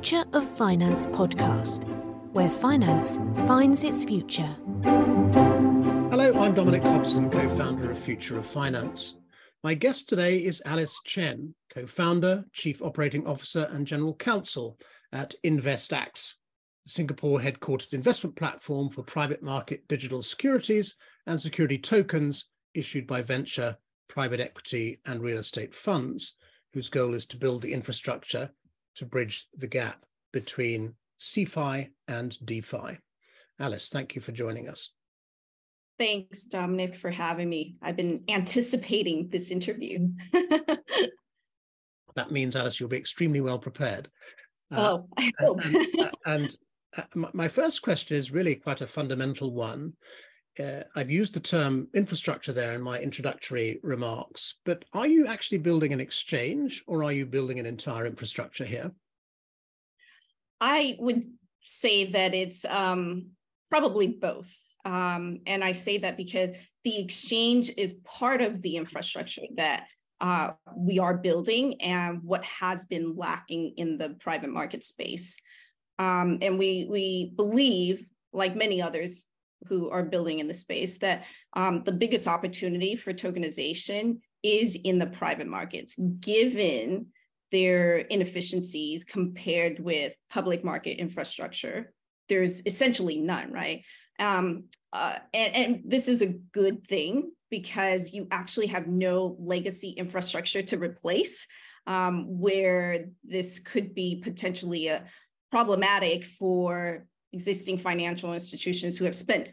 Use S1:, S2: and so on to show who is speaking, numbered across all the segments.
S1: Future of Finance podcast, where finance finds its future.
S2: Hello, I'm Dominic Hobson, co founder of Future of Finance. My guest today is Alice Chen, co founder, chief operating officer, and general counsel at InvestaX, Singapore headquartered investment platform for private market digital securities and security tokens issued by venture, private equity, and real estate funds, whose goal is to build the infrastructure to bridge the gap between CeFi and DeFi. Alice, thank you for joining us.
S3: Thanks, Dominic, for having me. I've been anticipating this interview.
S2: that means, Alice, you'll be extremely well prepared.
S3: Uh, oh, I hope.
S2: and, and uh, my first question is really quite a fundamental one. Uh, I've used the term infrastructure there in my introductory remarks, but are you actually building an exchange or are you building an entire infrastructure here?
S3: I would say that it's um, probably both. Um, and I say that because the exchange is part of the infrastructure that uh, we are building and what has been lacking in the private market space. Um, and we, we believe, like many others, who are building in the space that um, the biggest opportunity for tokenization is in the private markets, given their inefficiencies compared with public market infrastructure. There's essentially none, right? Um, uh, and, and this is a good thing because you actually have no legacy infrastructure to replace, um, where this could be potentially a problematic for existing financial institutions who have spent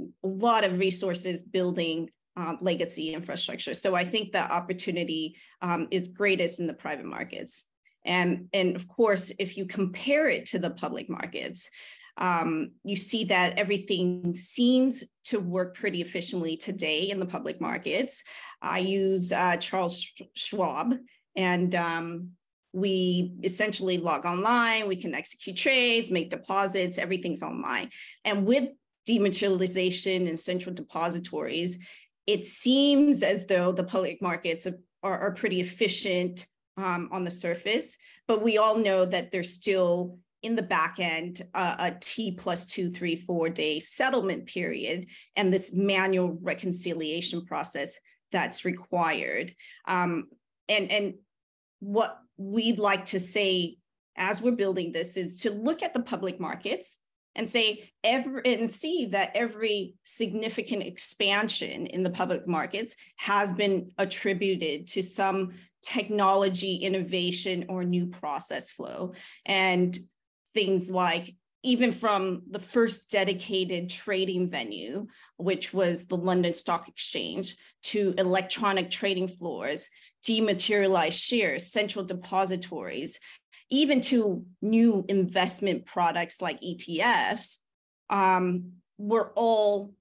S3: a lot of resources building um, legacy infrastructure. So I think the opportunity um, is greatest in the private markets. And, and of course, if you compare it to the public markets, um, you see that everything seems to work pretty efficiently today in the public markets. I use uh, Charles Schwab, and um, we essentially log online, we can execute trades, make deposits, everything's online. And with dematerialization and central depositories, it seems as though the public markets are, are pretty efficient um, on the surface, but we all know that there's still in the back end uh, a T plus two, three, four day settlement period and this manual reconciliation process that's required. Um, and, and what we'd like to say as we're building this is to look at the public markets and say every and see that every significant expansion in the public markets has been attributed to some technology innovation or new process flow. And things like even from the first dedicated trading venue, which was the London Stock Exchange, to electronic trading floors, dematerialized shares, central depositories, even to new investment products like ETFs, um, were all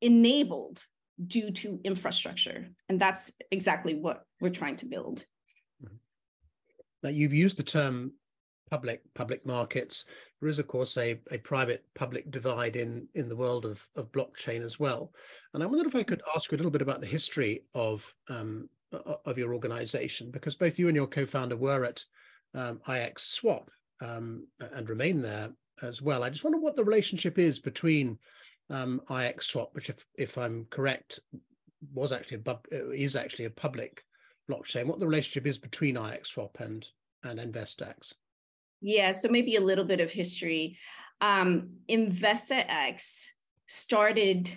S3: enabled due to infrastructure. And that's exactly what we're trying to build.
S2: Mm-hmm. Now, you've used the term public public markets. There is, of course, a, a private public divide in, in the world of, of blockchain as well. And I wondered if I could ask you a little bit about the history of um, of your organization, because both you and your co-founder were at um, IX Swap um, and remain there as well. I just wonder what the relationship is between um, IX Swap, which, if if I'm correct, was actually a is actually a public blockchain. What the relationship is between IX Swap and and InvestX?
S3: Yeah, so maybe a little bit of history. Um, InvestX started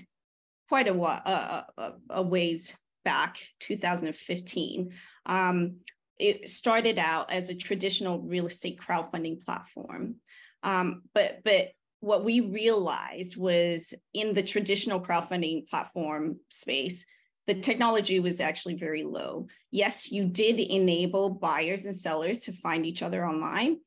S3: quite a, while, a, a, a ways back, 2015. Um, it started out as a traditional real estate crowdfunding platform. Um, but, but what we realized was in the traditional crowdfunding platform space, the technology was actually very low. Yes, you did enable buyers and sellers to find each other online,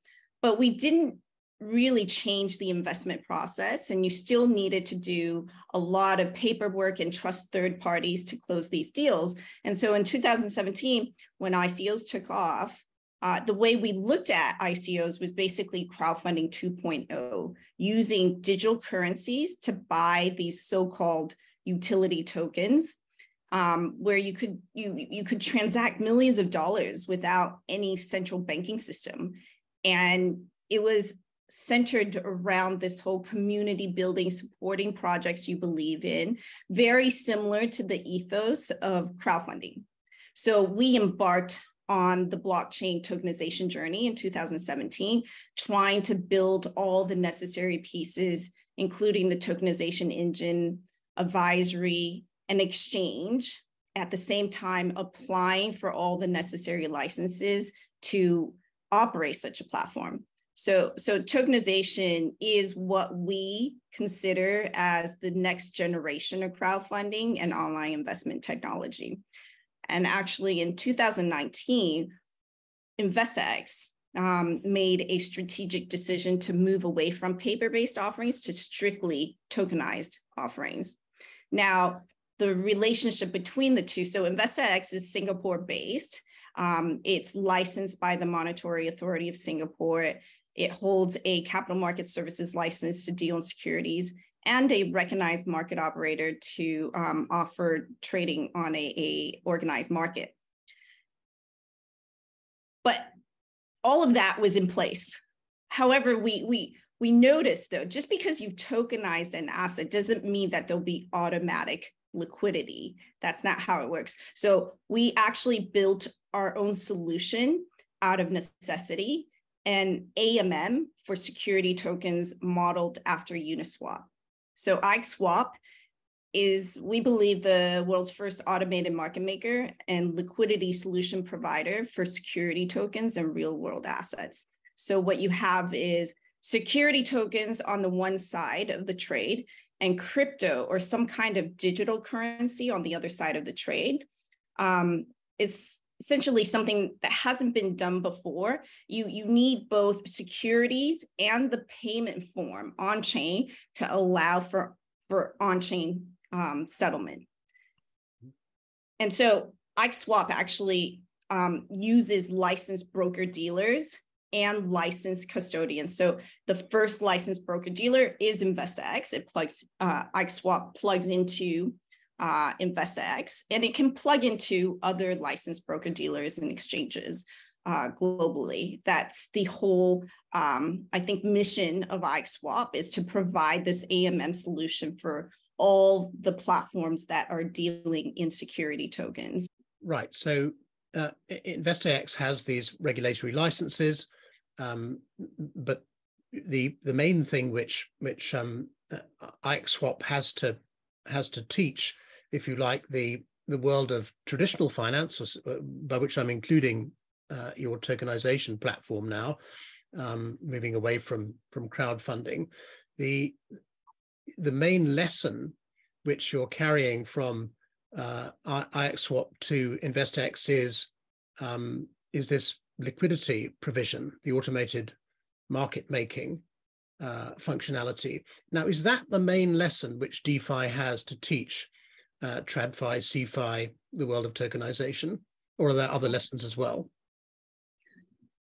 S3: but we didn't really changed the investment process and you still needed to do a lot of paperwork and trust third parties to close these deals. And so in 2017 when icos took off uh, the way we looked at icos was basically crowdfunding 2.0 using digital currencies to buy these so-called utility tokens um, where you could you you could transact millions of dollars without any central banking system. And it was centered around this whole community building, supporting projects you believe in, very similar to the ethos of crowdfunding. So we embarked on the blockchain tokenization journey in 2017, trying to build all the necessary pieces, including the tokenization engine, advisory, and exchange, at the same time applying for all the necessary licenses to operate such a platform. So, so tokenization is what we consider as the next generation of crowdfunding and online investment technology. And actually, in 2019, InvestX um, made a strategic decision to move away from paper based offerings to strictly tokenized offerings. Now, the relationship between the two so InvestX is Singapore based. Um, it's licensed by the Monetary Authority of Singapore. It holds a capital market services license to deal in securities and a recognized market operator to um, offer trading on a, a organized market. But all of that was in place. However, we we we noticed though, just because you've tokenized an asset doesn't mean that there'll be automatic liquidity. That's not how it works. So we actually built our own solution out of necessity and AMM for security tokens modeled after Uniswap. So IX Swap is, we believe, the world's first automated market maker and liquidity solution provider for security tokens and real world assets. So what you have is security tokens on the one side of the trade and crypto or some kind of digital currency on the other side of the trade. Um, it's essentially something that hasn't been done before. You, you need both securities and the payment form on chain to allow for, for on chain um, settlement. And so IX Swap actually um, uses licensed broker dealers and licensed custodians. So the first licensed broker dealer is InvestX. It plugs, uh, IX Swap plugs into uh, InvestX, and it can plug into other licensed broker dealers and exchanges uh, globally. That's the whole, um, I think, mission of IX Swap is to provide this AMM solution for all the platforms that are dealing in security tokens.
S2: Right. So uh, InvestX has these regulatory licenses, um, but the the main thing which which um, IX Swap has to has to teach if you like, the the world of traditional finance, uh, by which I'm including uh, your tokenization platform now, um, moving away from from crowdfunding, the the main lesson which you're carrying from uh, IX Swap to InvestX is um, is this liquidity provision, the automated market making uh, functionality. Now, is that the main lesson which DeFi has to teach uh, TradFi, CeFi, the world of tokenization? Or are there other lessons as well?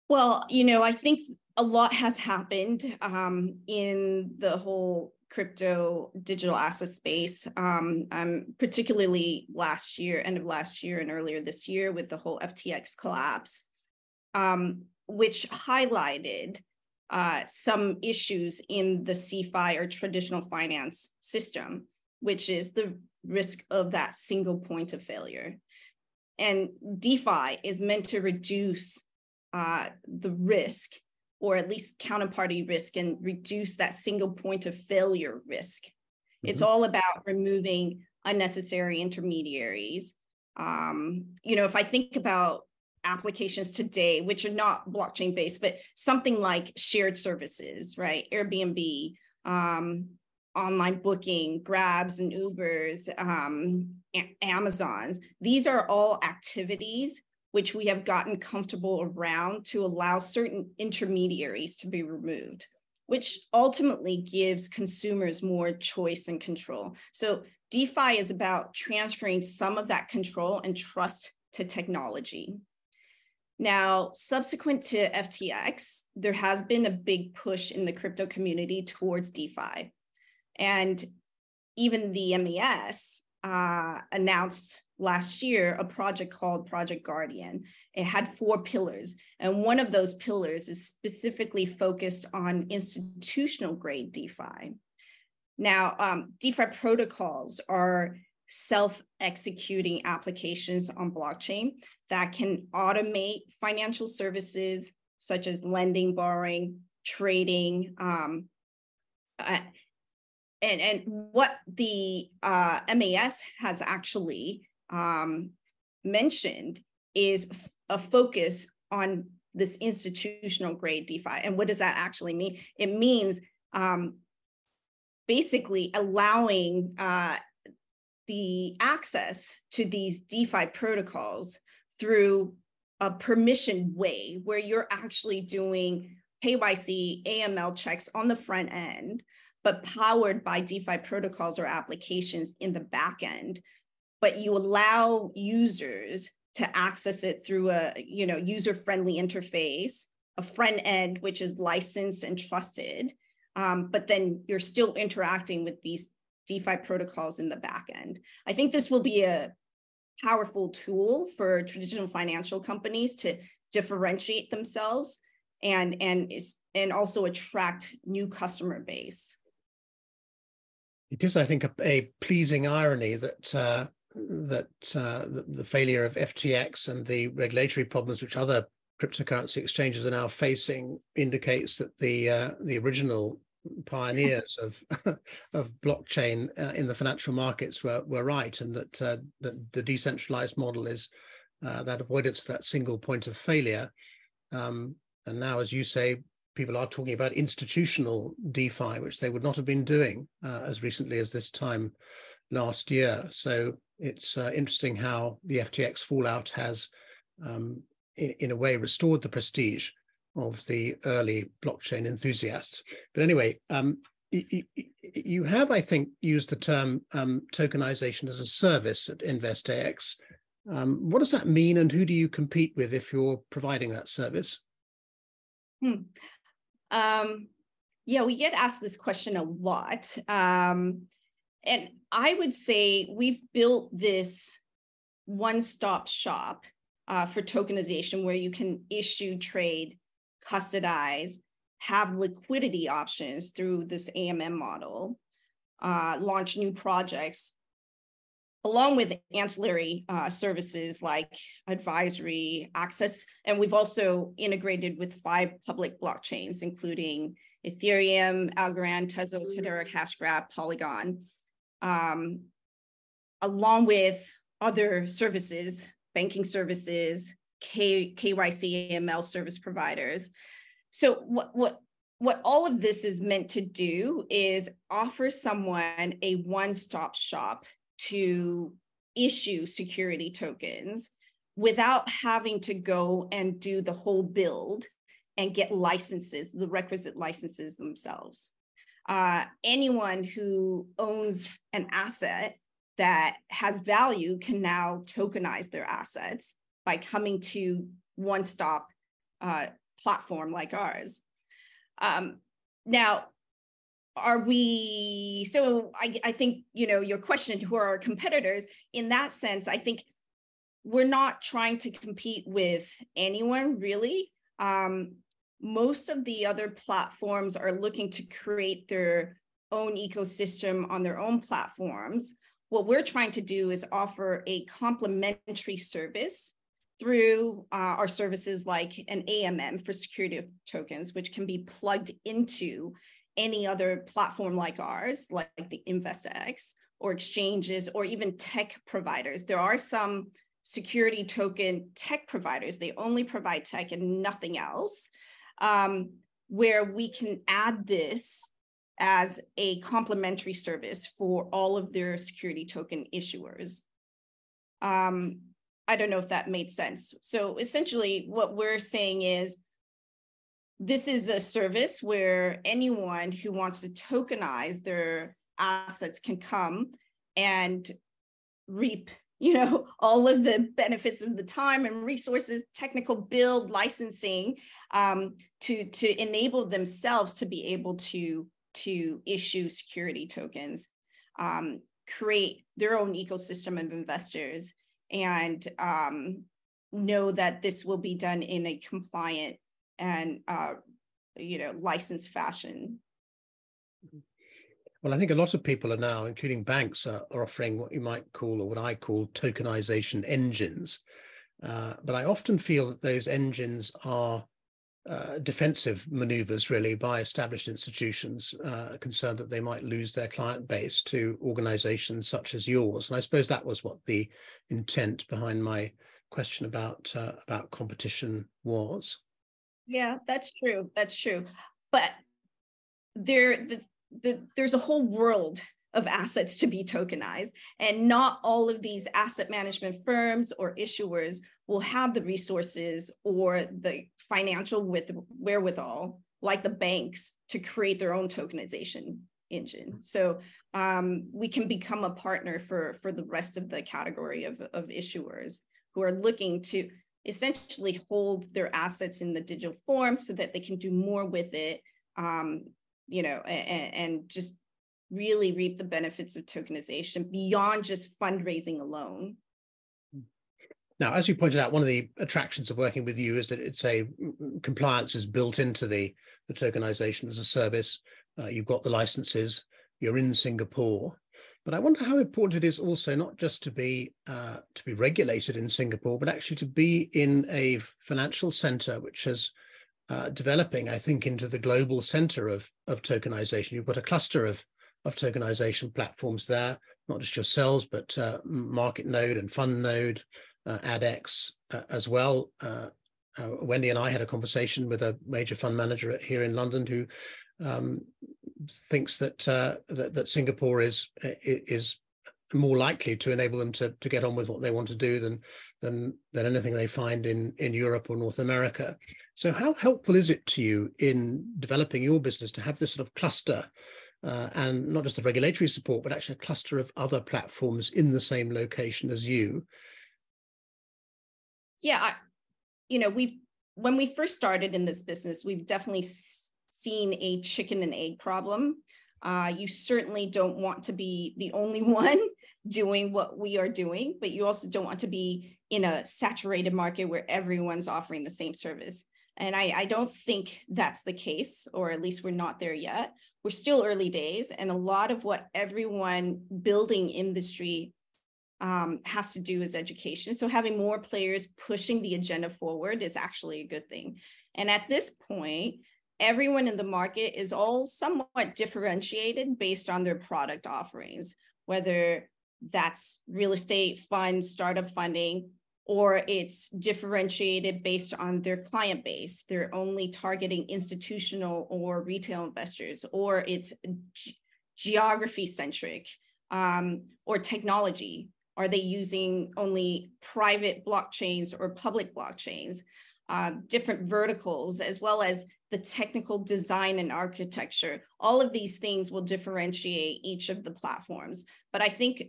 S3: Well, you know, I think a lot has happened um, in the whole crypto digital asset space, um, um, particularly last year, end of last year and earlier this year with the whole FTX collapse, um, which highlighted uh, some issues in the CeFi or traditional finance system, which is the risk of that single point of failure. And DeFi is meant to reduce uh, the risk, or at least counterparty risk, and reduce that single point of failure risk. Mm-hmm. It's all about removing unnecessary intermediaries. Um, you know, if I think about applications today, which are not blockchain based, but something like shared services, right? Airbnb, um, online booking, Grabs and Ubers, um, Amazons. These are all activities which we have gotten comfortable around to allow certain intermediaries to be removed, which ultimately gives consumers more choice and control. So DeFi is about transferring some of that control and trust to technology. Now, subsequent to FTX, there has been a big push in the crypto community towards DeFi. And even the MAS uh, announced last year a project called Project Guardian. It had four pillars, and one of those pillars is specifically focused on institutional grade DeFi. Now, um, DeFi protocols are self executing applications on blockchain that can automate financial services such as lending, borrowing, trading. Um, uh, and, and what the uh, MAS has actually um, mentioned is a focus on this institutional grade DeFi. And what does that actually mean? It means um, basically allowing uh, the access to these DeFi protocols through a permission way where you're actually doing KYC, AML checks on the front end, but powered by DeFi protocols or applications in the back end. But you allow users to access it through a you know user-friendly interface, a front end which is licensed and trusted. Um, but then you're still interacting with these DeFi protocols in the back end. I think this will be a powerful tool for traditional financial companies to differentiate themselves and and is and also attract new customer base.
S2: It is, I think, a, a pleasing irony that uh, that uh, the, the, failure of FTX and the regulatory problems which other cryptocurrency exchanges are now facing indicates that the uh, the original pioneers of of blockchain uh, in the financial markets were were right, and that uh, that the decentralized model is uh, that avoidance of that single point of failure. Um, and now, as you say, people are talking about institutional DeFi, which they would not have been doing uh, as recently as this time last year. So it's uh, interesting how the FTX fallout has, um, in, in a way, restored the prestige of the early blockchain enthusiasts. But anyway, um, you have, I think, used the term um, tokenization as a service at InvestaX. Um, what does that mean, and who do you compete with if you're providing that service?
S3: Hmm. Um, yeah, we get asked this question a lot. Um, and I would say we've built this one stop shop uh, for tokenization where you can issue, trade, custodize, have liquidity options through this AMM model, uh, launch new projects, along with ancillary uh, services like advisory access. And we've also integrated with five public blockchains, including Ethereum, Algorand, Tezos, Hedera, Hashgraph, Polygon, um, along with other services, banking services, K, KYC AML service providers. So what what what all of this is meant to do is offer someone a one-stop shop to issue security tokens without having to go and do the whole build and get licenses, the requisite licenses themselves. Uh, anyone who owns an asset that has value can now tokenize their assets by coming to one stop uh, platform like ours. Um, now, are we so I, I think you know your question who are our competitors in that sense i think we're not trying to compete with anyone really. Um, most of the other platforms are looking to create their own ecosystem on their own platforms. What we're trying to do is offer a complementary service through uh, our services like an AMM for security tokens, which can be plugged into any other platform like ours, like the InvestX or exchanges or even tech providers. There are some security token tech providers, they only provide tech and nothing else, um, where we can add this as a complementary service for all of their security token issuers. Um, I don't know if that made sense. So essentially, what we're saying is this is a service where anyone who wants to tokenize their assets can come and reap you know all of the benefits of the time and resources technical build licensing um, to to enable themselves to be able to to issue security tokens um, create their own ecosystem of investors and um, know that this will be done in a compliant and uh, you know licensed fashion.
S2: Well, I think a lot of people are now, including banks, are, offering what you might call, or what I call, tokenization engines. Uh, but I often feel that those engines are uh, defensive maneuvers, really, by established institutions uh, concerned that they might lose their client base to organizations such as yours. And I suppose that was what the intent behind my question about uh, about competition was.
S3: Yeah, that's true. That's true. But there, the, the, there's a whole world of assets to be tokenized, and not all of these asset management firms or issuers will have the resources or the financial with wherewithal, like the banks, to create their own tokenization engine. So um, we can become a partner for for the rest of the category of, of issuers who are looking to essentially hold their assets in the digital form so that they can do more with it, um, you know, and, and just really reap the benefits of tokenization beyond just fundraising alone.
S2: Now, as you pointed out, one of the attractions of working with you is that it's a compliance is built into the, the tokenization as a service. Uh, you've got the licenses, you're in Singapore. But I wonder how important it is also not just to be uh, to be regulated in Singapore, but actually to be in a financial center which is uh, developing, I think, into the global center of of tokenization. You've got a cluster of of tokenization platforms there, not just yourselves, but uh, MarketNode and FundNode, uh, ADDX uh, as well. Uh, Wendy and I had a conversation with a major fund manager here in London who um, thinks that, uh, that, that Singapore is is more likely to enable them to to get on with what they want to do than than than anything they find in in Europe or North America. So how helpful is it to you in developing your business to have this sort of cluster uh, and not just the regulatory support, but actually a cluster of other platforms in the same location as you?
S3: Yeah, I, you know, we've when we first started in this business, we've definitely seen a chicken and egg problem. Uh, you certainly don't want to be the only one doing what we are doing, but you also don't want to be in a saturated market where everyone's offering the same service. And I, I don't think that's the case, or at least we're not there yet. We're still early days, and a lot of what everyone building industry um, has to do is education. So having more players pushing the agenda forward is actually a good thing. And at this point, everyone in the market is all somewhat differentiated based on their product offerings, whether that's real estate funds, startup funding, or it's differentiated based on their client base. They're only targeting institutional or retail investors, or it's ge- geography centric um, or technology. Are they using only private blockchains or public blockchains? Uh, different verticals, as well as the technical design and architecture. All of these things will differentiate each of the platforms. But I think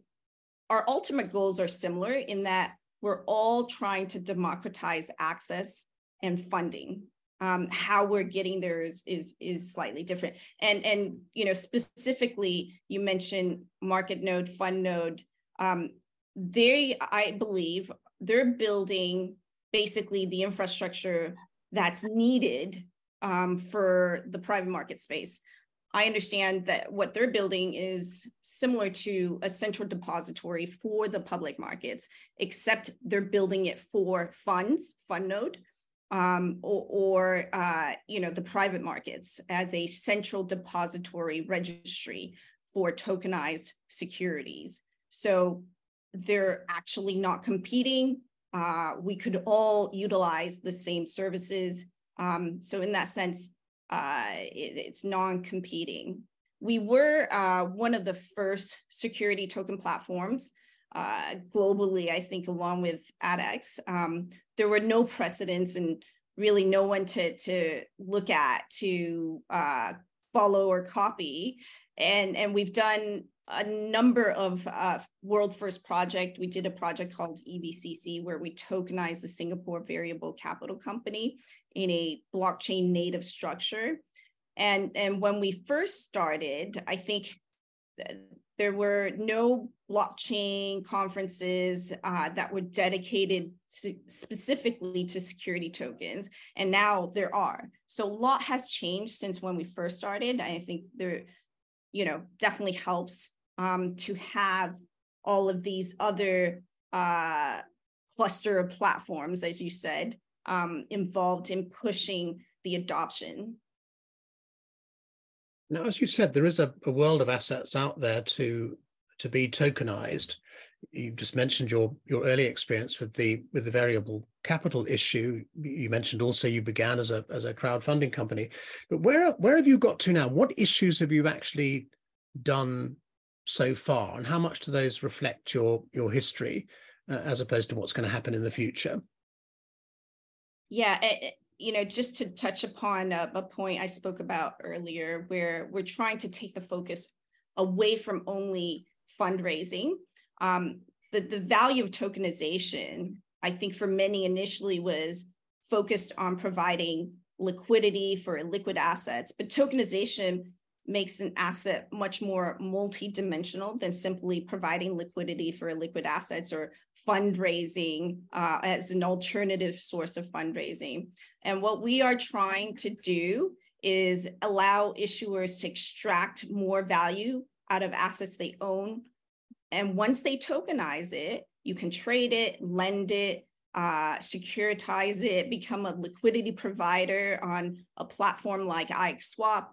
S3: our ultimate goals are similar in that we're all trying to democratize access and funding. Um, how we're getting there is, is is slightly different. And and you know specifically, you mentioned MarketNode, FundNode. Um, they, I believe, they're building basically the infrastructure that's needed um, for the private market space. I understand that what they're building is similar to a central depository for the public markets, except they're building it for funds, FundNode, um, or, or uh, you know the private markets as a central depository registry for tokenized securities. So they're actually not competing. Uh, we could all utilize the same services um, so in that sense, uh, it, it's non-competing. We were uh, one of the first security token platforms uh, globally, I think, along with ADDX. Um, there were no precedents and really no one to, to look at to uh, follow or copy. And, and we've done a number of uh, world first project. We did a project called EVCC where we tokenized the Singapore Variable Capital Company in a blockchain native structure. And, and when we first started, I think there were no blockchain conferences uh, that were dedicated to, specifically to security tokens, and now there are. So a lot has changed since when we first started. I think there, you know, definitely helps um, to have all of these other uh, cluster of platforms, as you said, um, involved in pushing the adoption
S2: now, as you said, there is a, a world of assets out there to to be tokenized. You just mentioned your your early experience with the with the variable capital issue. You mentioned also you began as a as a crowdfunding company, but where where have you got to now? What issues have you actually done so far, and how much do those reflect your your history uh, as opposed to what's going to happen in the future?
S3: Yeah, it, you know, just to touch upon a, a, point I spoke about earlier, where we're trying to take the focus away from only fundraising. Um, the, the value of tokenization, I think for many initially was focused on providing liquidity for liquid assets, but tokenization makes an asset much more multi-dimensional than simply providing liquidity for liquid assets or fundraising uh, as an alternative source of fundraising. And what we are trying to do is allow issuers to extract more value out of assets they own. And once they tokenize it, you can trade it, lend it, uh, securitize it, become a liquidity provider on a platform like IXSwap,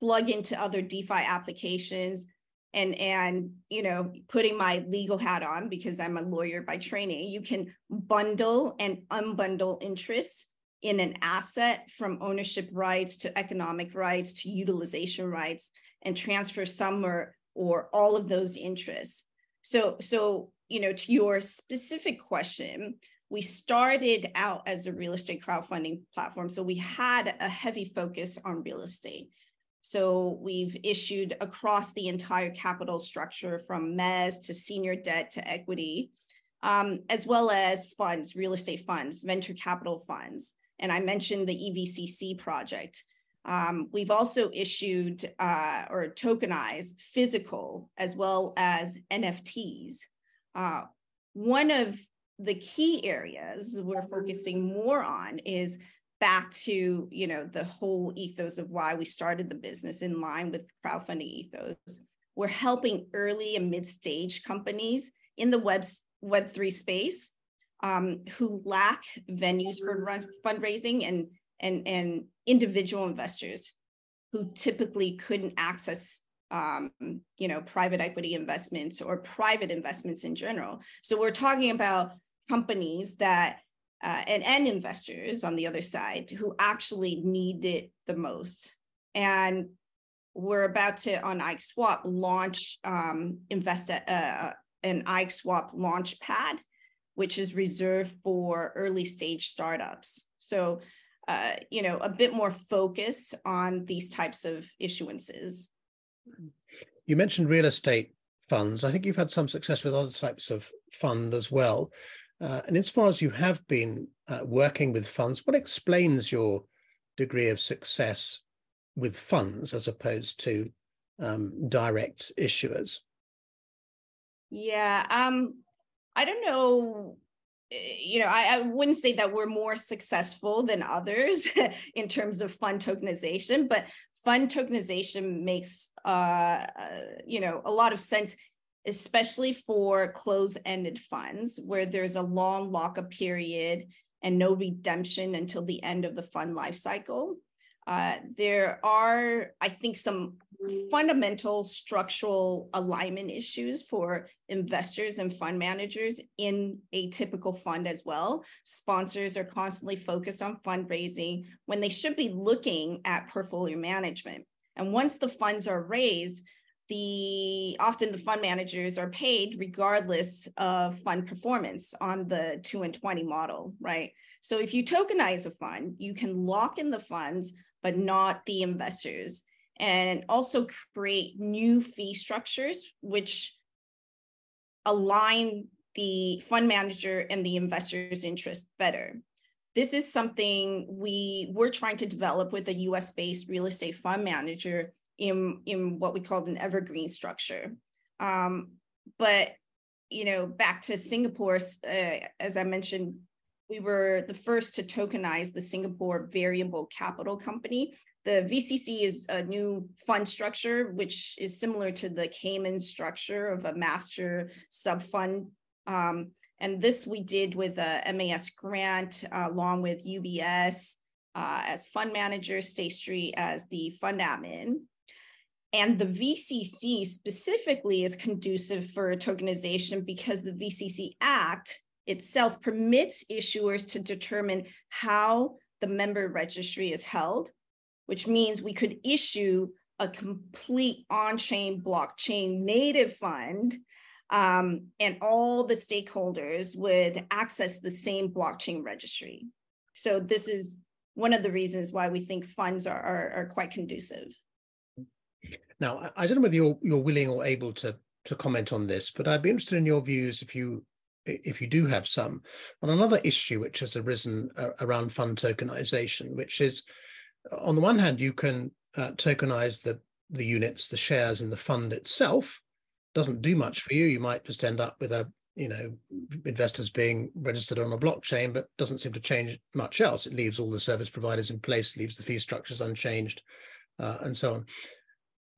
S3: plug into other DeFi applications, and and you know putting my legal hat on because i'm a lawyer by training you can bundle and unbundle interest in an asset from ownership rights to economic rights to utilization rights and transfer some or or all of those interests. So so you know to your specific question we started out as a real estate crowdfunding platform so we had a heavy focus on real estate so we've issued across the entire capital structure from mezz to senior debt to equity, um, as well as funds, real estate funds, venture capital funds. And I mentioned the EVCC project. Um, we've also issued uh, or tokenized physical as well as NFTs. Uh, one of the key areas we're focusing more on is back to you know the whole ethos of why we started the business in line with crowdfunding ethos. We're helping early and mid-stage companies in the web web3 space um, who lack venues for run, fundraising and and and individual investors who typically couldn't access um, you know private equity investments or private investments in general. So we're talking about companies that uh, and, and investors on the other side who actually need it the most. And we're about to on IXSwap launch um, invest uh, an IXSwap launch pad, which is reserved for early stage startups. So, uh, you know, a bit more focused on these types of issuances.
S2: You mentioned real estate funds. I think you've had some success with other types of fund as well. Uh, and as far as you have been uh, working with funds, what explains your degree of success with funds as opposed to um, direct issuers?
S3: Yeah, um, I don't know. Eh, you know, I, I wouldn't say that we're more successful than others in terms of fund tokenization, but fund tokenization makes uh, uh, you know a lot of sense especially for close-ended funds where there's a long lockup period and no redemption until the end of the fund life cycle. Uh, there are, I think, some fundamental structural alignment issues for investors and fund managers in a typical fund as well. Sponsors are constantly focused on fundraising when they should be looking at portfolio management. And once the funds are raised, the often the fund managers are paid regardless of fund performance on the 2 and 20 model right? So if you tokenize a fund you can lock in the funds but not the investors. And also create new fee structures which align the fund manager and the investor's interest better. This is something we we're trying to develop with a us based real estate fund manager in, in what we call an evergreen structure. Um, but you know, back to Singapore, uh, as I mentioned, we were the first to tokenize the Singapore Variable Capital Company. The VCC is a new fund structure, which is similar to the Cayman structure of a master sub fund. Um, and this we did with a MAS grant uh, along with UBS uh, as fund manager, State Street as the fund admin. And the VCC specifically is conducive for tokenization because the VCC Act itself permits issuers to determine how the member registry is held, which means we could issue a complete on-chain blockchain native fund um, and all the stakeholders would access the same blockchain registry. So this is one of the reasons why we think funds are, are, are quite conducive.
S2: Now, I don't know whether you're you're willing or able to to comment on this, but I'd be interested in your views if you if you do have some on another issue which has arisen uh, around fund tokenization, which is on the one hand you can uh, tokenize the the units, the shares in the fund itself. Doesn't do much for you. You might just end up with a you know investors being registered on a blockchain, but doesn't seem to change much else. It leaves all the service providers in place, leaves the fee structures unchanged, uh, and so on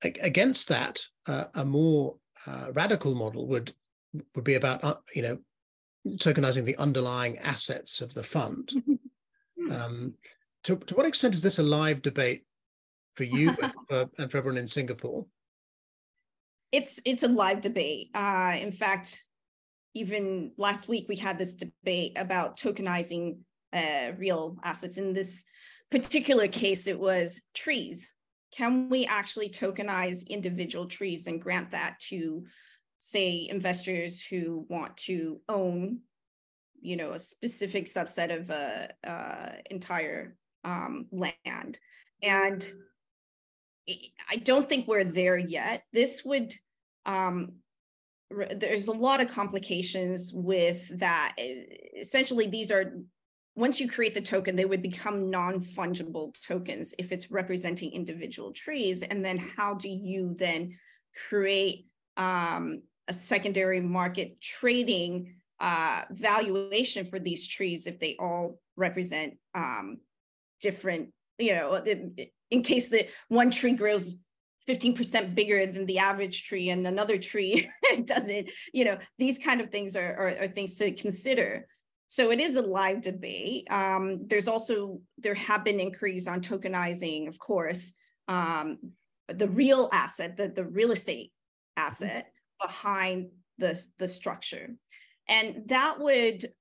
S2: against that, uh, a more uh, radical model would would be about uh, you know tokenizing the underlying assets of the fund. Mm-hmm. um, to, to what extent is this a live debate for you and, for, and for everyone in Singapore?
S3: It's it's a live debate. Uh, in fact, even last week we had this debate about tokenizing uh, real assets. In this particular case, it was trees can we actually tokenize individual trees and grant that to say investors who want to own you know a specific subset of a uh, uh, entire um, land? And i don't think we're there yet. This would um, there's a lot of complications with that. Essentially these are once you create the token, they would become non-fungible tokens if it's representing individual trees. And then how do you then create um, a secondary market trading uh, valuation for these trees if they all represent um, different, you know, in case the one tree grows 15% bigger than the average tree and another tree doesn't, you know, these kind of things are, are, are things to consider. So it is a live debate. Um, there's also, there have been inquiries on tokenizing, of course, um, the real asset, the, the real estate asset behind the, the structure. And that would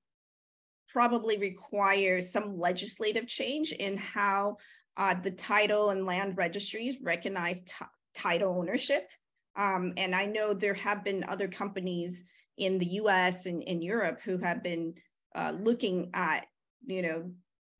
S3: probably require some legislative change in how uh, the title and land registries recognize title ownership. Um, and I know there have been other companies in the US and in Europe who have been uh, looking at, you know,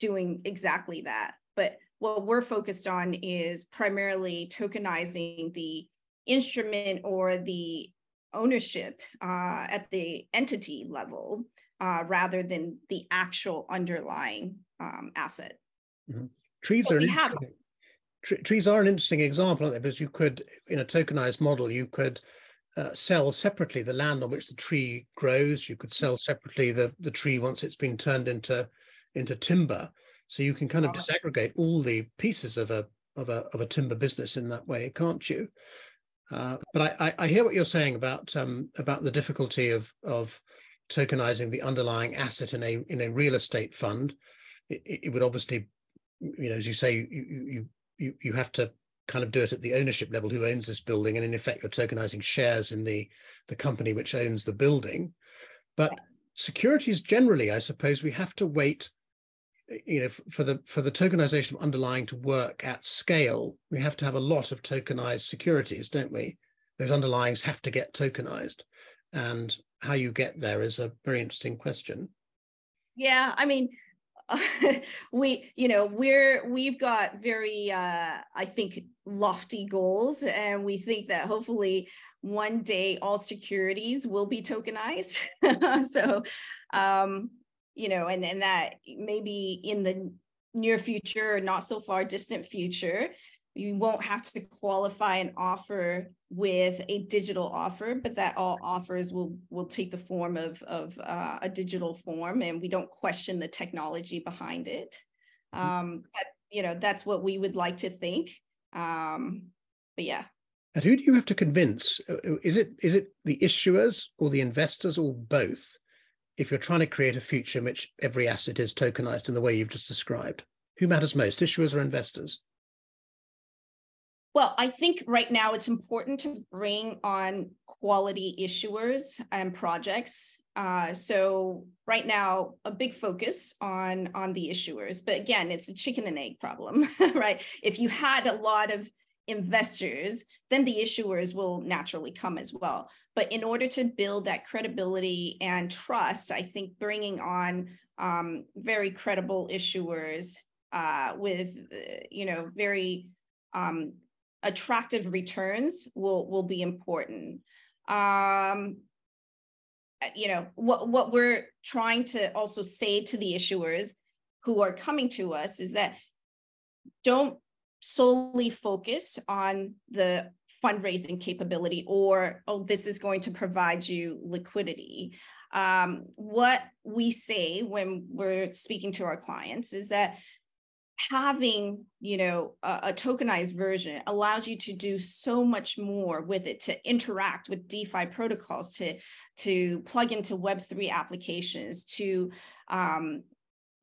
S3: doing exactly that. But what we're focused on is primarily tokenizing the instrument or the ownership uh, at the entity level uh, rather than the actual underlying um, asset.
S2: Mm-hmm. Trees are have, trees are an interesting example? Because you could, in a tokenized model, you could uh, sell separately the land on which the tree grows. You could sell separately the, the tree once it's been turned into into timber. So you can kind of disaggregate all the pieces of a of a of a timber business in that way, can't you? Uh, but I, I, hear what you're saying about um, about the difficulty of of tokenizing the underlying asset in a in a real estate fund. It, it would obviously, you know, as you say, you you you you have to kind of do it at the ownership level who owns this building and in effect you're tokenizing shares in the the company which owns the building. But securities generally i suppose we have to wait you know for the for the tokenization of underlying to work at scale. We have to have a lot of tokenized securities don't we? Those underlyings have to get tokenized. And how you get there is a very interesting question.
S3: Yeah i mean we you know we're we've got very uh i think lofty goals and we think that hopefully one day all securities will be tokenized. So um you know and and that maybe in the near future or not so far distant future you won't have to qualify an offer with a digital offer, but that all offers will will take the form of of uh, a digital form, and we don't question the technology behind it. Mm-hmm. Um, that, you know, that's what we would like to think. Um, but yeah.
S2: And who do you have to convince? Uh, uh, is it is it the issuers or the investors or both? If you're trying to create a future in which every asset is tokenized in the way you've just described, who matters most, issuers or investors?
S3: Well, I think right now it's important to bring on quality issuers and projects. Uh, so right now, a big focus on on the issuers, but again, it's a chicken and egg problem, right? If you had a lot of investors, then the issuers will naturally come as well. But in order to build that credibility and trust, I think bringing on um, very credible issuers uh, with, uh, you know, very um, attractive returns will will be important. Um, uh, you know what what we're trying to also say to the issuers who are coming to us is that don't solely focus on the fundraising capability or oh this is going to provide you liquidity um, what we say when we're speaking to our clients is that having you know a, a, tokenized version allows you to do so much more with it to interact with defi protocols to to plug into web3 applications to um,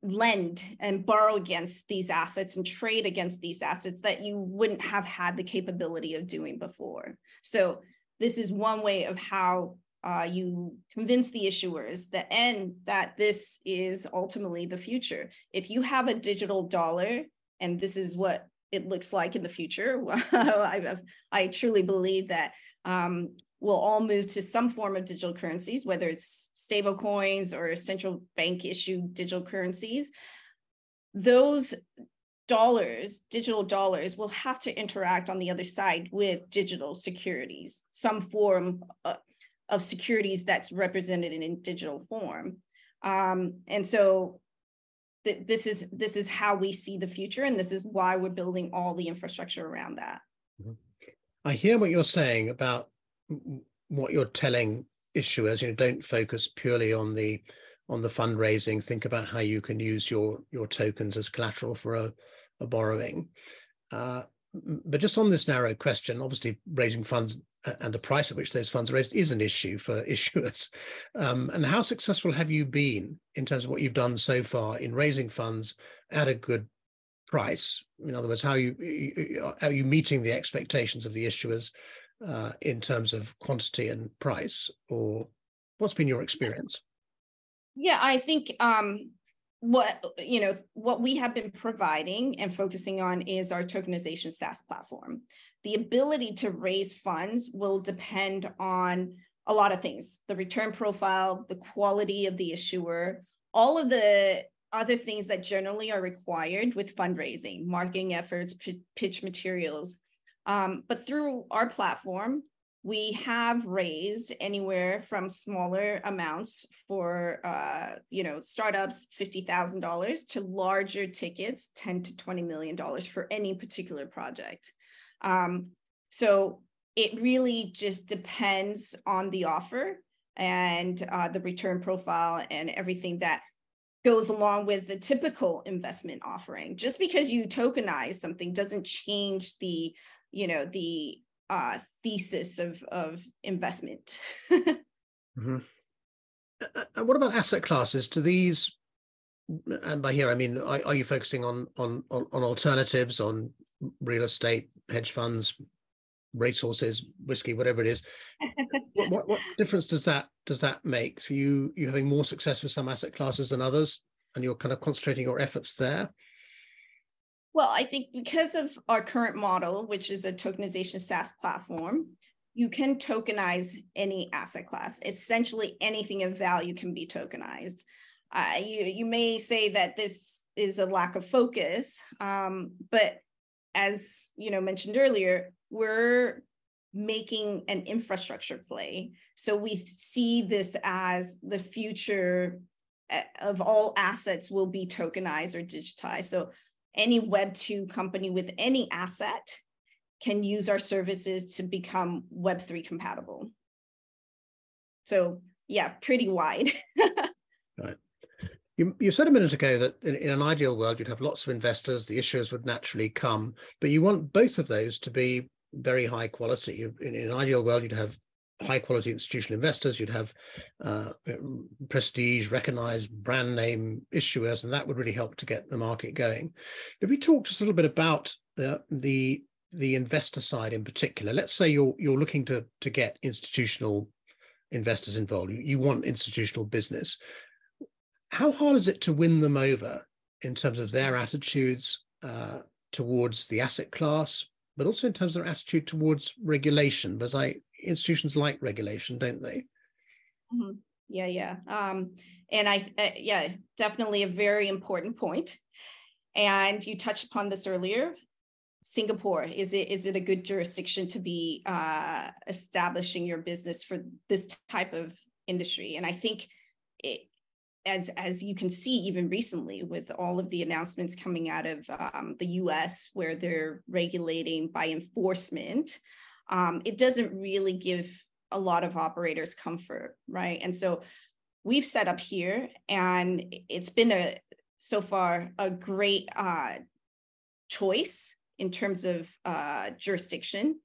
S3: lend and borrow against these assets and trade against these assets that you wouldn't have had the capability of doing before. So this is one way of how uh, you convince the issuers that and that this is ultimately the future. If you have a digital dollar, and this is what it looks like in the future, I, I truly believe that um, we'll all move to some form of digital currencies, whether it's stable coins or central bank issued digital currencies. Those dollars, digital dollars, will have to interact on the other side with digital securities, some form uh, of securities that's represented in, in digital form. Um, and so th- this is this is how we see the future, and this is why we're building all the infrastructure around that.
S2: Mm-hmm. I hear what you're saying about what you're telling issuers. You know, don't focus purely on the on the fundraising. Think about how you can use your your tokens as collateral for a, a borrowing. Uh, but just on this narrow question, obviously raising funds and the price at which those funds are raised is an issue for issuers. Um, and how successful have you been in terms of what you've done so far in raising funds at a good price? In other words, how you are you meeting the expectations of the issuers uh, in terms of quantity and price, or what's been your experience?
S3: Yeah, I think um, what you know what we have been providing and focusing on is our tokenization SaaS platform. The ability to raise funds will depend on a lot of things: the return profile, the quality of the issuer, all of the other things that generally are required with fundraising, marketing efforts, pitch materials. Um, but through our platform, we have raised anywhere from smaller amounts for uh, you know startups $50000 to larger tickets 10 to 20 million dollars for any particular project. Um, so it really just depends on the offer and uh, the return profile and everything that goes along with the typical investment offering. Just because you tokenize something doesn't change the you know the uh, thesis of of investment. mm-hmm.
S2: uh, what about asset classes? Do these, and by here I mean, are, are you focusing on, on on on alternatives, on real estate, hedge funds, racehorses, whiskey, whatever it is? what, what, what difference does that does that make? So you you having more success with some asset classes than others, and you're kind of concentrating your efforts there?
S3: Well, I think because of our current model, which is a tokenization SaaS platform, you can tokenize any asset class. Essentially, anything of value can be tokenized. Uh, you, you may say that this is a lack of focus, um, but as you know mentioned earlier, we're making an infrastructure play. So we see this as the future uh, of all assets will be tokenized or digitized. So any Web2 company with any asset can use our services to become Web3 compatible. So, yeah, pretty wide.
S2: right. You, you said a minute ago that in, in, an ideal world, you'd have lots of investors, the issuers would naturally come, but you want both of those to be very high quality. In, in an ideal world, you'd have high quality institutional investors, you'd have uh, prestige, recognized brand name issuers, and that would really help to get the market going. If we talk just a little bit about the, the investor side in particular, let's say you're you're looking to to get institutional investors involved. You, you want institutional business. How hard is it to win them over in terms of their attitudes uh, towards the asset class, but also in terms of their attitude towards regulation? Because I institutions like regulation, don't they?
S3: Mm-hmm. Yeah, yeah, um, and I, uh, yeah, definitely a very important point. And you touched upon this earlier. Singapore is it is it a good jurisdiction to be uh, establishing your business for this type of industry? And I think it, as as you can see even recently with all of the announcements coming out of um, the U.S. where they're regulating by enforcement, um, it doesn't really give a lot of operators comfort, right? And so we've set up here, and it's been a so far a great uh, choice in terms of uh, jurisdiction.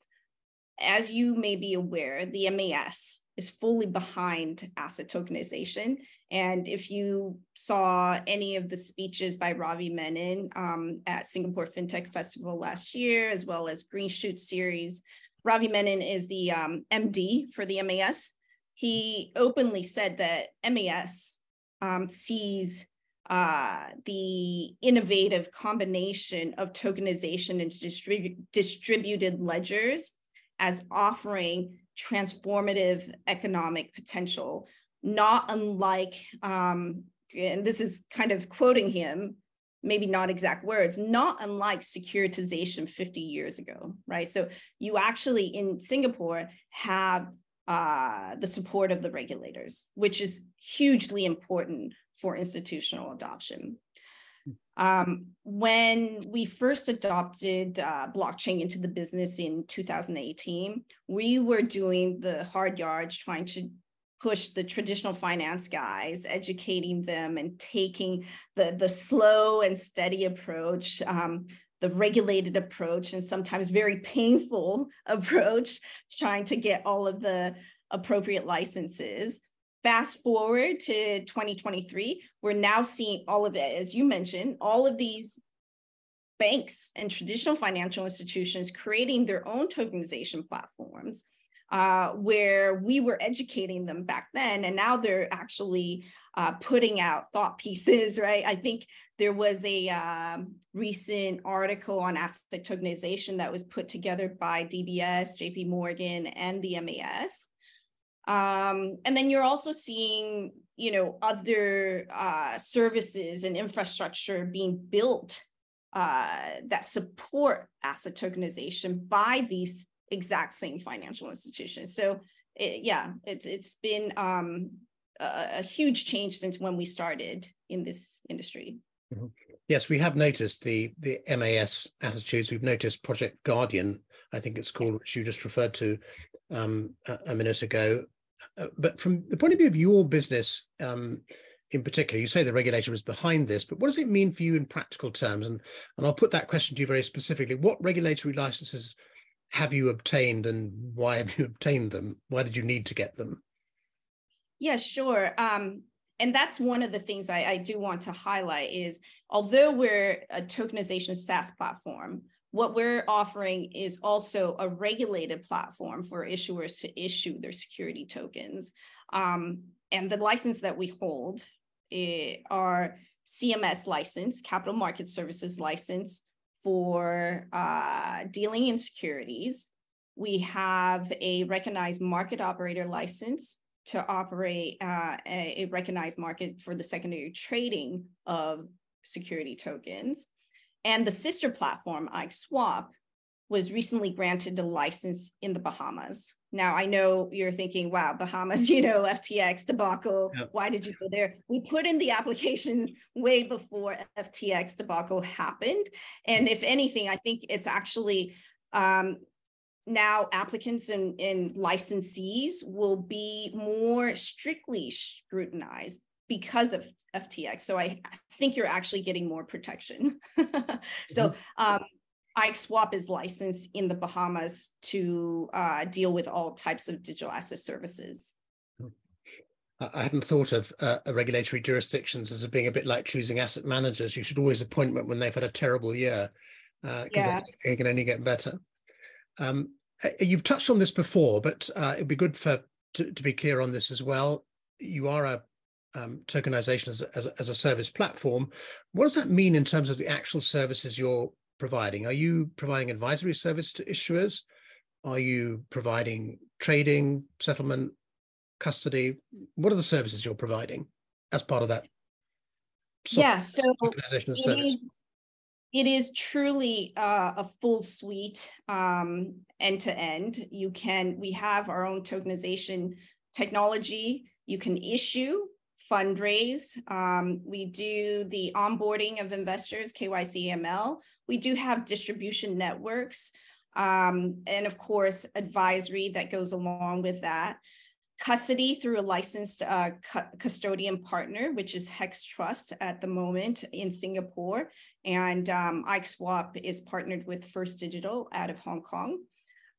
S3: As you may be aware, the MAS is fully behind asset tokenization. And if you saw any of the speeches by Ravi Menon um, at Singapore FinTech Festival last year, as well as Green Shoot series, Ravi Menon is the um, MD for the MAS. He openly said that MAS um, sees uh, the innovative combination of tokenization and distribu- distributed ledgers as offering transformative economic potential, not unlike, um, and this is kind of quoting him, maybe not exact words, not unlike securitization 50 years ago, right? So you actually in Singapore have uh, the support of the regulators, which is hugely important for institutional adoption. Um, when we first adopted uh, blockchain into the business in 2018, we were doing the hard yards trying to push the traditional finance guys, educating them and taking the, the slow and steady approach, um, the regulated approach, and sometimes very painful approach, trying to get all of the appropriate licenses. Fast forward to 2023, we're now seeing all of it, as you mentioned, all of these banks and traditional financial institutions creating their own tokenization platforms uh, where we were educating them back then and now they're actually uh, putting out thought pieces right? I think there was a um, recent article on asset tokenization that was put together by dbs jp morgan and the mas um, and then you're also seeing, you know, other uh, services and infrastructure being built uh, that support asset tokenization by these exact same financial institution. So, it, yeah, it's it's been um, a, a, huge change since when we started in this industry.
S2: Mm-hmm. Yes, we have noticed the the MAS attitudes. We've noticed Project Guardian, I think it's called, which you just referred to um, a, a, minute ago, uh, but from the point of view of your business um, in particular, you say the regulator was behind this, but what does it mean for you in practical terms? And, and I'll put that question to you very specifically. What regulatory licenses have you obtained and why have you obtained them? Why did you need to get them?
S3: Yeah, sure. Um, and that's one of the things I, I do want to highlight is although we're a tokenization SaaS platform, what we're offering is also a regulated platform for issuers to issue their security tokens. Um, and the license that we hold eh, are CMS license, Capital Market Services license for uh, dealing in securities. We have a recognized market operator license to operate uh, a, a recognized market for the secondary trading of security tokens. And the sister platform, IX Swap, was recently granted a license in the Bahamas. Now I know you're thinking, wow, Bahamas, you know, FTX debacle.
S2: Yep.
S3: Why did you go there? We put in the application way before FTX debacle happened. And if anything, I think it's actually um, now applicants and, and licensees will be more strictly scrutinized because of FTX. So I think you're actually getting more protection. so mm-hmm. Um, IXSwap is licensed in the Bahamas to uh, deal with all types of digital asset services.
S2: I hadn't thought of uh, regulatory jurisdictions as being a bit like choosing asset managers. You should always appoint them when they've had a terrible year because uh, yeah. it can only get better. Um, you've touched on this before, but uh, it'd be good for to, to, be clear on this as well. You are a um, tokenization as, as, as a service platform. What does that mean in terms of the actual services you're providing? Are you providing advisory service to issuers? Are you providing trading, settlement, custody? What are the services you're providing as part of that?
S3: Yeah, so it is, it is truly uh, a full suite um, end to end. You can, we have our own tokenization technology. You can issue, fundraise. Um, we do the onboarding of investors, KYC ML. We do have distribution networks. Um, and of course, advisory that goes along with that. Custody through a licensed uh, cu- custodian partner, which is Hex Trust at the moment in Singapore. And um, IXSwap is partnered with First Digital out of Hong Kong.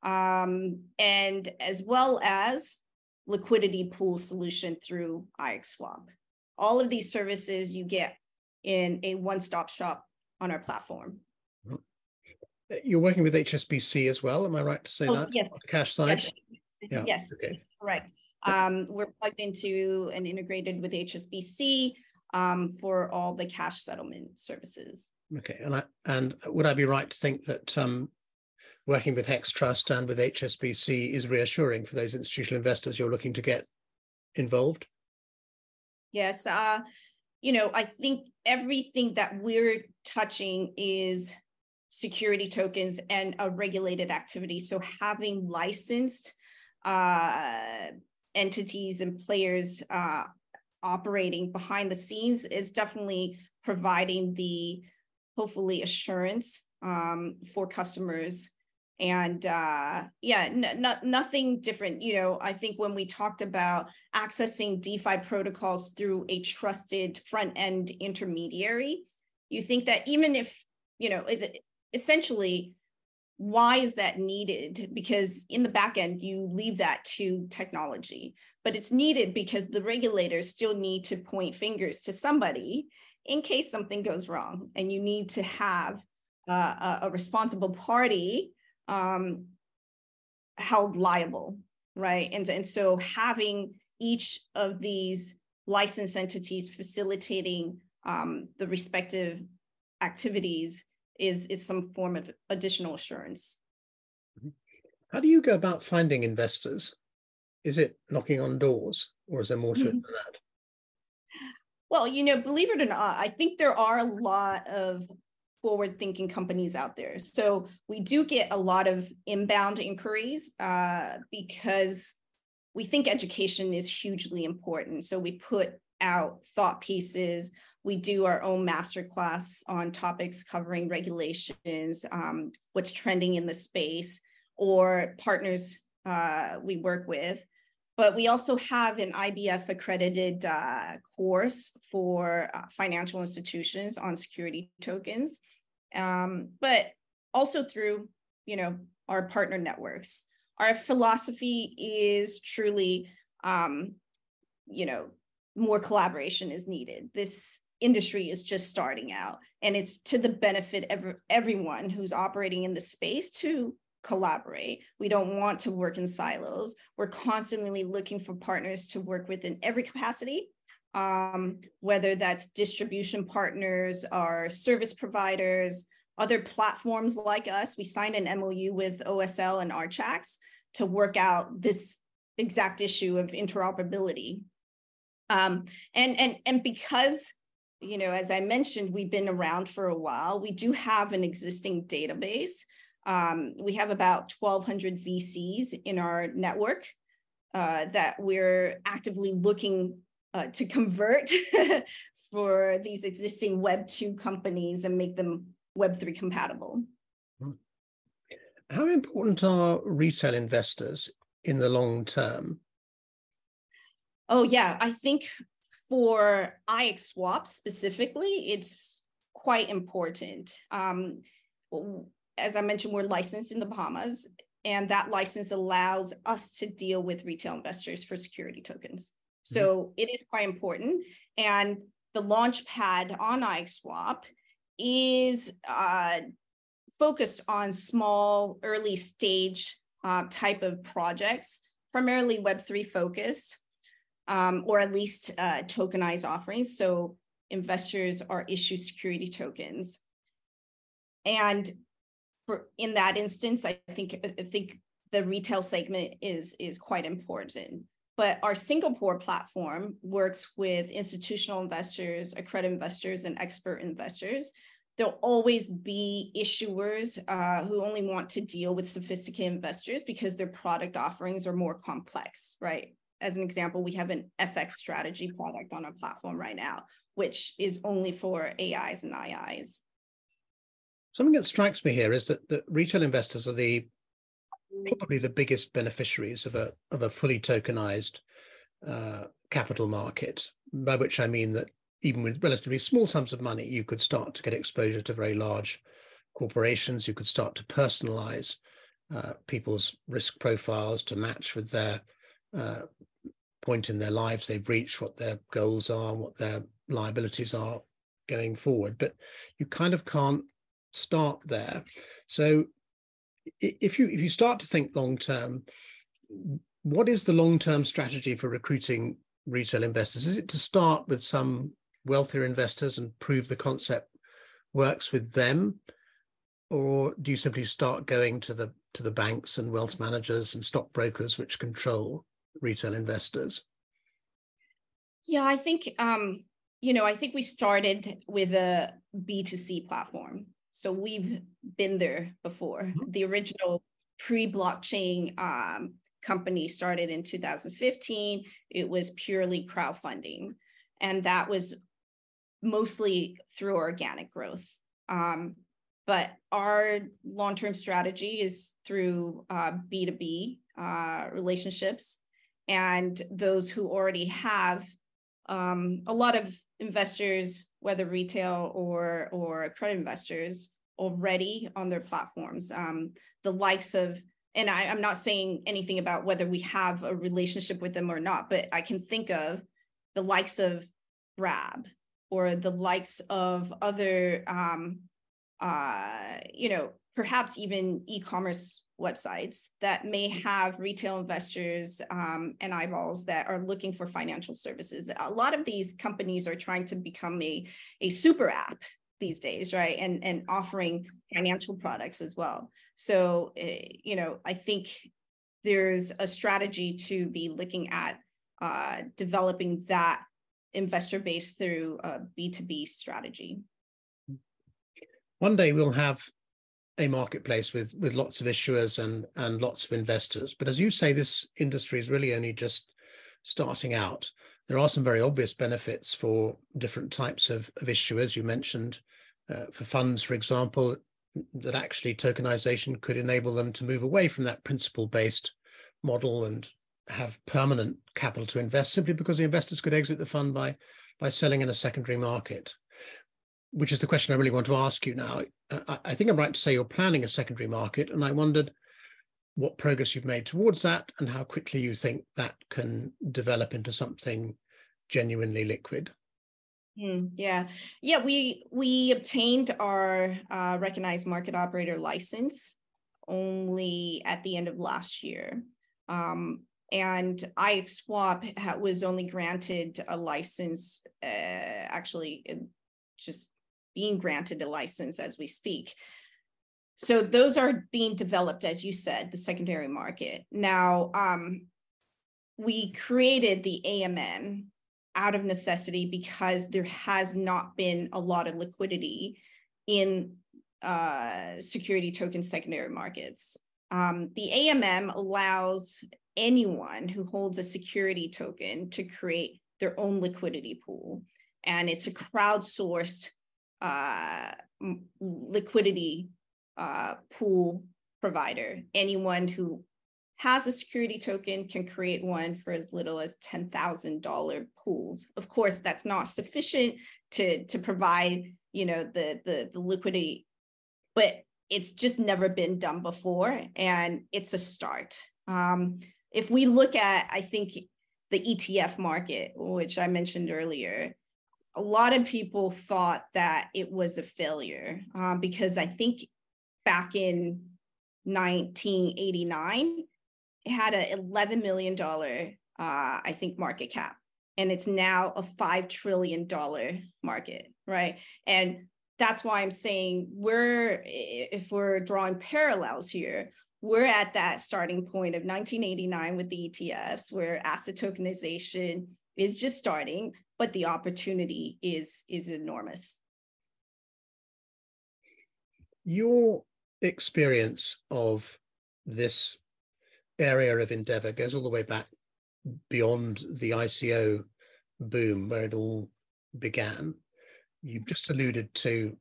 S3: Um, and as well as liquidity pool solution through IXSwap. All of these services you get in a one-stop shop on our platform.
S2: You're working with HSBC as well, am I right to say
S3: oh,
S2: that?
S3: Yes.
S2: On the cash side?
S3: Yes, yeah. yes okay. correct. Um, we're plugged into and integrated with HSBC um, for all the cash settlement services.
S2: Okay, and I, and would I be right to think that um, working with Hex Trust and with HSBC is reassuring for those institutional investors you're looking to get involved?
S3: Yes, uh, you know, I think everything that we're touching is security tokens and a regulated activity. So having licensed uh, entities and players uh, operating behind the scenes is definitely providing the hopefully assurance um, for customers and uh, yeah nothing different. You know i think when we talked about accessing defi protocols through a trusted front end intermediary you think that even if you know it, essentially why is that needed? Because in the back end you leave that to technology but it's needed because the regulators still need to point fingers to somebody in case something goes wrong and you need to have uh, a, a responsible party um, held liable, right? And, and so having each of these licensed entities facilitating um, the respective activities is, is some form of additional assurance.
S2: Mm-hmm. How do you go about finding investors? Is it knocking on doors or is there more to it than that?
S3: Well, you know, believe it or not, I think there are a lot of forward thinking companies out there. So we do get a lot of inbound inquiries uh, because we think education is hugely important. So we put out thought pieces. We do our own masterclass on topics covering regulations, um, what's trending in the space, or partners uh, we work with. But we also have an IBF accredited uh, course for uh, financial institutions on security tokens. Um, but also through you know our partner networks. Our philosophy is truly um, you know more collaboration is needed. This industry is just starting out and it's to the benefit of everyone who's operating in the space to collaborate we don't want to work in silos we're constantly looking for partners to work with in every capacity um, whether that's distribution partners or service providers, other platforms like us. We signed an MOU with OSL and Archax to work out this exact issue of interoperability. Um, and, and, and because, you know, as I mentioned, we've been around for a while, we do have an existing database Um, we have about 1,200 VCs in our network uh, that we're actively looking uh, to convert for these existing Web 2 companies and make them Web 3 compatible.
S2: How important are retail investors in the long term?
S3: Oh, yeah. I think for IX Swap specifically, it's quite important. Um, as I mentioned, we're licensed in the Bahamas, and that license allows us to deal with retail investors for security tokens. So mm-hmm. it is quite important. And the launch pad on IXSwap is uh, focused on small, early stage uh, type of projects, primarily Web3 focused, um, or at least uh, tokenized offerings. So investors are issued security tokens. And for in that instance, I think I think the retail segment is is quite important. But our Singapore platform works with institutional investors, accredited investors, and expert investors. There'll always be issuers uh, who only want to deal with sophisticated investors because their product offerings are more complex, right? As an example, we have an FX strategy product on our platform right now, which is only for AIs and IIs.
S2: Something that strikes me here is that, that retail investors are the probably the biggest beneficiaries of a of a fully tokenized uh, capital market. By which I mean that even with relatively small sums of money, you could start to get exposure to very large corporations. You could start to personalize uh, people's risk profiles to match with their uh, point in their lives they've reached, what their goals are, what their liabilities are going forward. But you kind of can't start there. So if you if you start to think long term, what is the long term strategy for recruiting retail investors? Is it to start with some wealthier investors and prove the concept works with them, or do you simply start going to the to the banks and wealth managers and stockbrokers which control retail investors?
S3: Yeah, I think um, you know, I think we started with a B2C platform. So we've been there before. Mm-hmm. The original pre-blockchain um, company started in 2015. It was purely crowdfunding, and that was mostly through organic growth. Um, but our long-term strategy is through uh, B2B uh, relationships, and those who already have um, a lot of investors whether retail or or credit investors already on their platforms. Um, the likes of, and I, I'm not saying anything about whether we have a relationship with them or not, but I can think of the likes of Grab or the likes of other, um, uh, you know, perhaps even e-commerce websites that may have retail investors um, and eyeballs that are looking for financial services. A lot of these companies are trying to become a, a super app these days, right? And, and offering financial products as well. So, uh, you know, I think there's a strategy to be looking at uh, developing that investor base through a B2B strategy.
S2: One day we'll have a marketplace with with lots of issuers and and lots of investors. But as you say this industry is really only just starting out. There are some very obvious benefits for different types of, of issuers. You mentioned uh, for funds for example that actually tokenization could enable them to move away from that principal based model and have permanent capital to invest simply because the investors could exit the fund by by selling in a secondary market which is the question I really want to ask you now. I, I think I'm right to say you're planning a secondary market, and I wondered what progress you've made towards that and how quickly you think that can develop into something genuinely liquid.
S3: Mm, yeah, yeah. We we obtained our uh, recognized market operator license only at the end of last year, um, and IXSwap was only granted a license uh, actually just being granted a license as we speak. So those are being developed, as you said, the secondary market. Now, um, we created the AMM out of necessity because there has not been a lot of liquidity in uh, security token secondary markets. Um, the AMM allows anyone who holds a security token to create their own liquidity pool. And it's a crowdsourced uh, liquidity uh, pool provider. Anyone who has a security token can create one for as little as $10,000 pools. Of course, that's not sufficient to, to provide, you know, the, the, the liquidity, but it's just never been done before and it's a start. Um, if we look at, I think, the ETF market, which I mentioned earlier, a lot of people thought that it was a failure um, because I think back in 1989, it had an $11 million, uh, I think, market cap. And it's now a $5 trillion market, right? And that's why I'm saying we're, if we're drawing parallels here, we're at that starting point of 1989 with the ETFs, where asset tokenization is just starting, but the opportunity is is enormous.
S2: Your experience of this area of endeavor goes all the way back beyond the ICO boom where it all began. You've just alluded to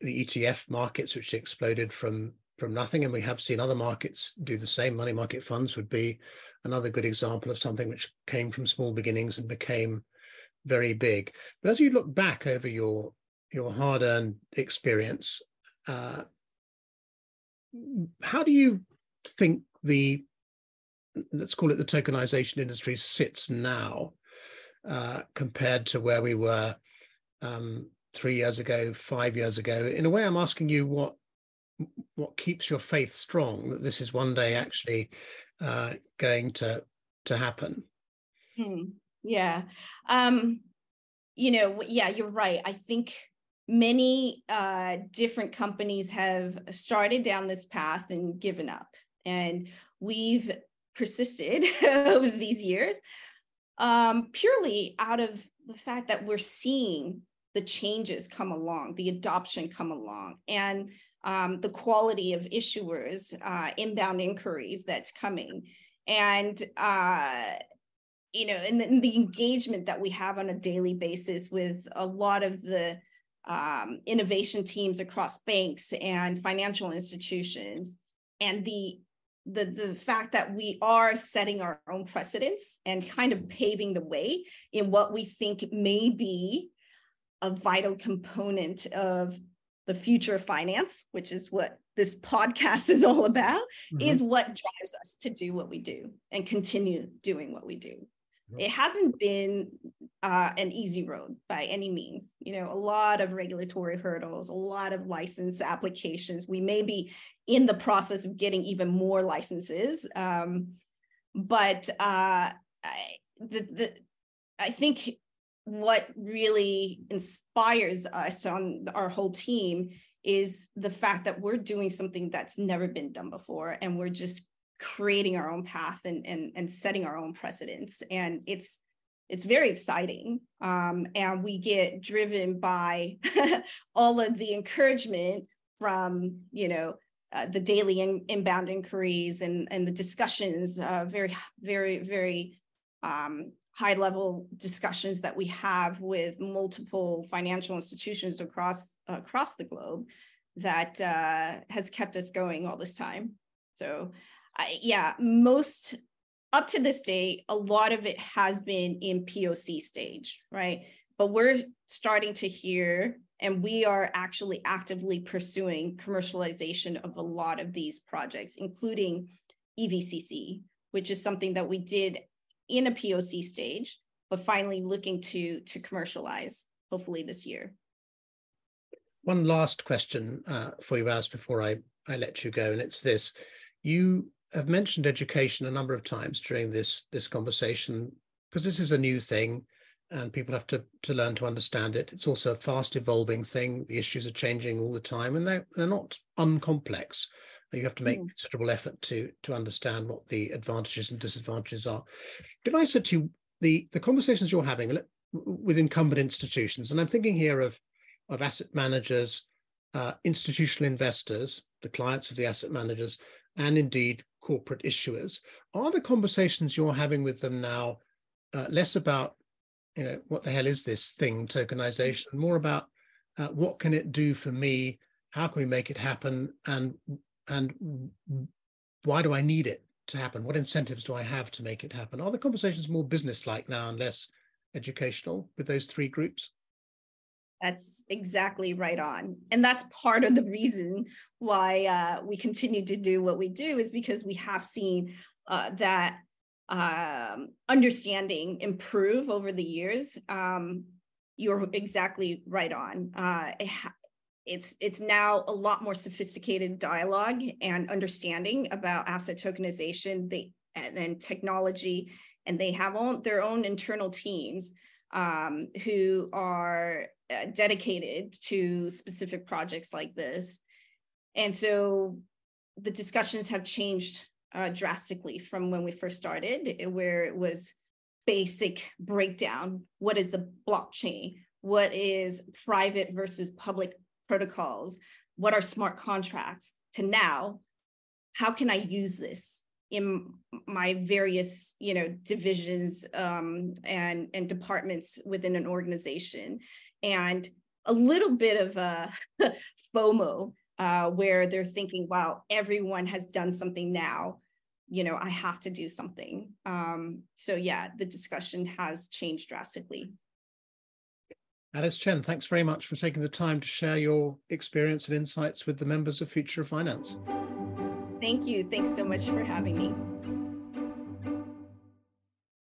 S2: the ETF markets, which exploded from from nothing, and we have seen other markets do the same. Money market funds would be another good example of something which came from small beginnings and became very big. But as you look back over your your hard-earned experience, uh, how do you think the let's call it the tokenization industry sits now uh, compared to where we were um, three years ago, five years ago? In a way, I'm asking you what what keeps your faith strong that this is one day actually uh, going to to happen.
S3: Hmm. Yeah, um, you know, yeah, you're right. I think many uh, different companies have started down this path and given up, and we've persisted over these years um, purely out of the fact that we're seeing the changes come along, the adoption come along, and um, the quality of issuers, uh, inbound inquiries that's coming. And, uh, you know, and, and, the engagement that we have on a daily basis with a lot of the um, innovation teams across banks and financial institutions, and the the the fact that we are setting our own precedents and kind of paving the way in what we think may be a vital component of the future of finance, which is what this podcast is all about, mm-hmm. is what drives us to do what we do and continue doing what we do. It hasn't been uh, an easy road by any means. You know, a lot of regulatory hurdles, a lot of license applications. We may be in the process of getting even more licenses, um, but uh, I, the the I think what really inspires us on our whole team is the fact that we're doing something that's never been done before and we're just creating our own path and and, and setting our own precedents and it's it's very exciting um, and we get driven by all of the encouragement from you know uh, the daily in, inbound inquiries and and the discussions uh, very very very um, high level discussions that we have with multiple financial institutions across across the globe that uh, has kept us going all this time. So, Yeah, most up to this day, a lot of it has been in POC stage, right? But we're starting to hear, and we are actually actively pursuing commercialization of a lot of these projects, including EVCC, which is something that we did in a POC stage, but finally looking to to commercialize hopefully this year.
S2: One last question uh, for you, As, before I, I let you go, and it's this. You have mentioned education a number of times during this this conversation because this is a new thing and people have to to learn to understand it. It's also a fast evolving thing. The issues are changing all the time and they're they're not uncomplex you have to make mm. considerable effort to to understand what the advantages and disadvantages are. If I said to you the the conversations you're having with incumbent institutions, and I'm thinking here of of asset managers, uh, institutional investors, the clients of the asset managers, and indeed corporate issuers. Are the conversations you're having with them now uh, less about, you know, what the hell is this thing, tokenization, more about uh, what can it do for me? How can we make it happen? And and why do I need it to happen? What incentives do I have to make it happen? Are the conversations more business-like now and less educational with those three groups?
S3: That's exactly right on. And that's part of the reason why uh, we continue to do what we do is because we have seen uh, that um, understanding improve over the years. Um, you're exactly right on. Uh, it ha- it's it's now a lot more sophisticated dialogue and understanding about asset tokenization they, and, and technology, and they have own, their own internal teams um, who are dedicated to specific projects like this. And so the discussions have changed uh, drastically from when we first started, eh, where it was basic breakdown. What is the blockchain? What is private versus public protocols? What are smart contracts? To now, how can I use this in my various you know divisions um, and and departments within an organization and a little bit of a fomo uh, where they're thinking wow everyone has done something now you know i have to do something um, so yeah the discussion has changed drastically
S2: alice chen thanks very much for taking the time to share your experience and insights with the members of future of finance
S3: Thank you. Thanks so much for having me.